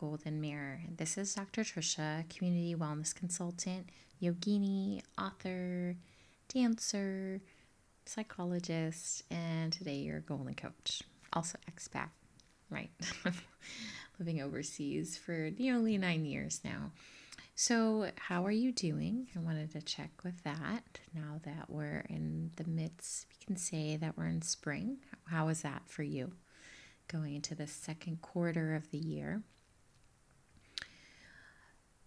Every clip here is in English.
Golden Mirror. This is Dr. Trisha, community wellness consultant, yogini, author, dancer, psychologist, and today your golden coach. Also expat, right? Living overseas for nearly nine years now. So, how are you doing? I wanted to check with that now that we're in the midst, we can say that we're in spring. How is that for you going into the second quarter of the year?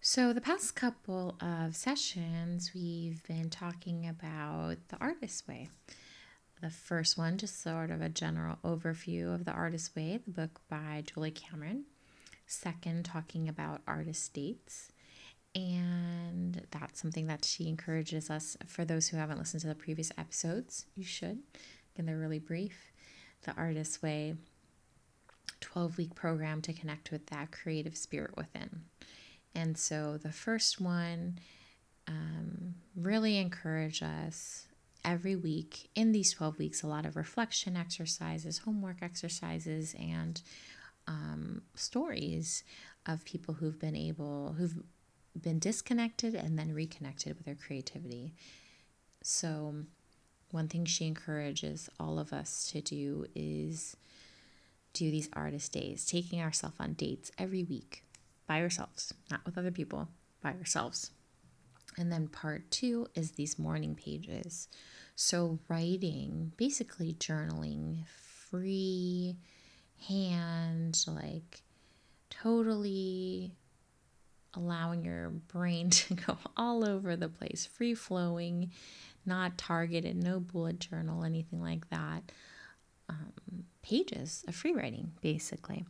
So, the past couple of sessions, we've been talking about the artist way. The first one, just sort of a general overview of the artist way, the book by Julia Cameron. Second, talking about artist dates and that's something that she encourages us. For those who haven't listened to the previous episodes, you should. Again, they're really brief. The Artist's Way 12 week program to connect with that creative spirit within. And so the first one um, really encourage us every week in these 12 weeks a lot of reflection exercises, homework exercises, and um, stories of people who've been able, who've been disconnected and then reconnected with their creativity. So, one thing she encourages all of us to do is do these artist days, taking ourselves on dates every week by ourselves, not with other people, by ourselves. And then part two is these morning pages. So, writing, basically journaling, free hand, like totally allowing your brain to go all over the place, free flowing, not targeted, no bullet journal, anything like that. Um, pages of free writing, basically.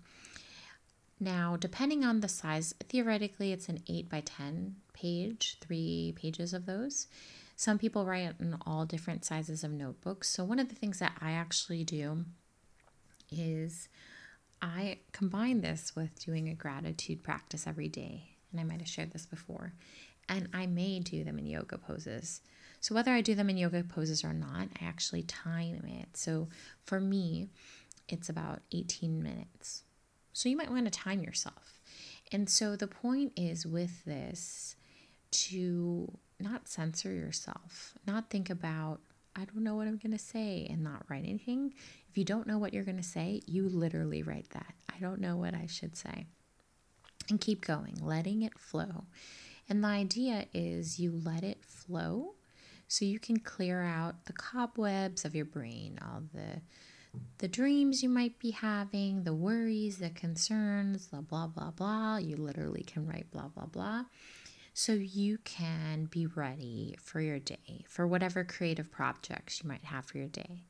Now, depending on the size, theoretically it's an 8 by 10 page, three pages of those. Some people write in all different sizes of notebooks. So, one of the things that I actually do is I combine this with doing a gratitude practice every day and I might have shared this before, and I may do them in yoga poses. So, whether I do them in yoga poses or not, I actually time it. So, for me, it's about 18 minutes. So, you might want to time yourself. And so, the point is with this to not censor yourself, not think about, I don't know what I'm going to say, and not write anything. If you don't know what you're going to say, you literally write that. I don't know what I should say and keep going, letting it flow. And the idea is you let it flow so you can clear out the cobwebs of your brain, all the the dreams you might be having, the worries, the concerns, the blah blah blah. You literally can write blah blah blah. So you can be ready for your day, for whatever creative projects you might have for your day.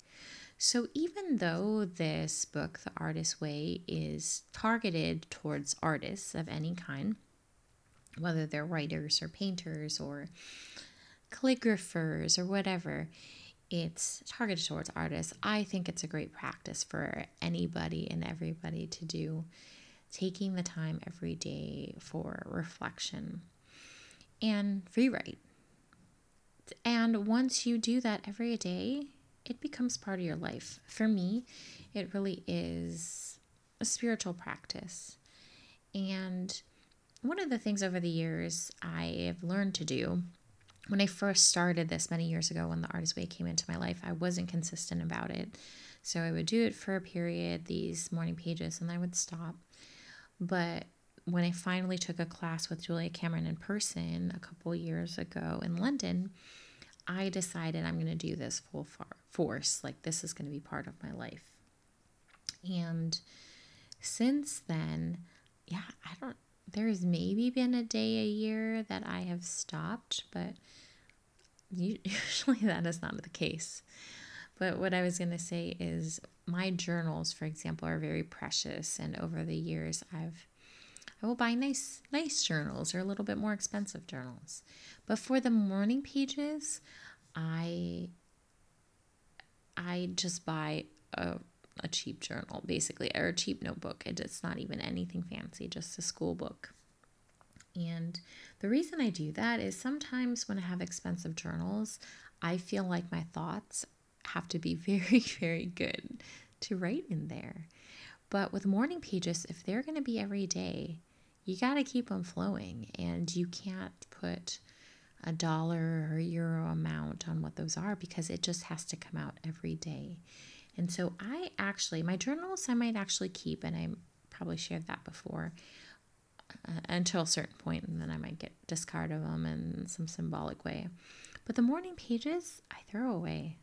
So, even though this book, The Artist's Way, is targeted towards artists of any kind, whether they're writers or painters or calligraphers or whatever, it's targeted towards artists. I think it's a great practice for anybody and everybody to do, taking the time every day for reflection and free write. And once you do that every day, it becomes part of your life. For me, it really is a spiritual practice. And one of the things over the years I have learned to do, when I first started this many years ago, when the Artist Way came into my life, I wasn't consistent about it. So I would do it for a period, these morning pages, and I would stop. But when I finally took a class with Julia Cameron in person a couple years ago in London, I decided I'm going to do this full force. Like, this is going to be part of my life. And since then, there's maybe been a day a year that I have stopped, but usually that is not the case. But what I was going to say is my journals, for example, are very precious. And over the years, I've I will buy nice nice journals or a little bit more expensive journals. But for the morning pages, I I just buy a, a cheap journal basically or a cheap notebook. It's not even anything fancy, just a school book. And the reason I do that is sometimes when I have expensive journals, I feel like my thoughts have to be very, very good to write in there. But with morning pages, if they're going to be every day, you got to keep them flowing and you can't put a dollar or euro amount on what those are because it just has to come out every day. And so I actually, my journals I might actually keep, and I probably shared that before uh, until a certain point, and then I might get discard of them in some symbolic way. But the morning pages, I throw away.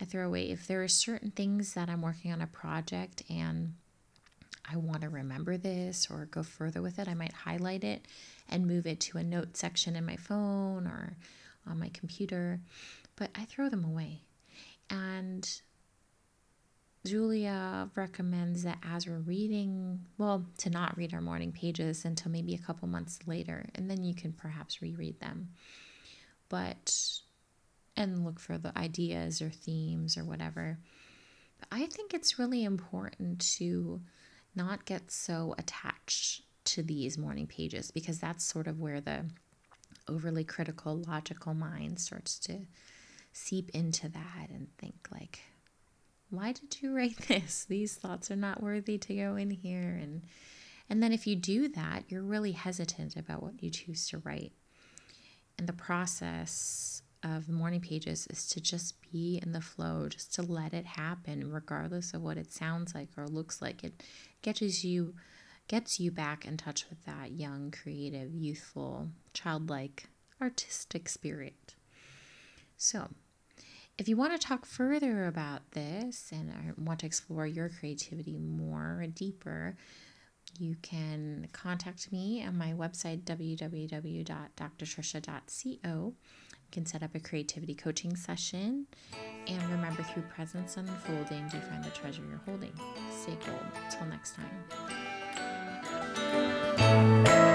I throw away if there are certain things that I'm working on a project and I want to remember this or go further with it, I might highlight it and move it to a note section in my phone or on my computer, but I throw them away. And Julia recommends that as we're reading, well, to not read our morning pages until maybe a couple months later, and then you can perhaps reread them. But, and look for the ideas or themes or whatever. But I think it's really important to not get so attached to these morning pages because that's sort of where the overly critical, logical mind starts to seep into that and think, like, why did you write this? These thoughts are not worthy to go in here. And, and then if you do that, you're really hesitant about what you choose to write. And the process of morning pages is to just be in the flow, just to let it happen, regardless of what it sounds like or looks like. It gets you gets you back in touch with that young, creative, youthful, childlike, artistic spirit. So, if you want to talk further about this and uh, want to explore your creativity more deeper, you can contact me on my website www.drtrisha.co you can set up a creativity coaching session. And remember, through presence unfolding, do you find the treasure you're holding? Stay gold. Till next time.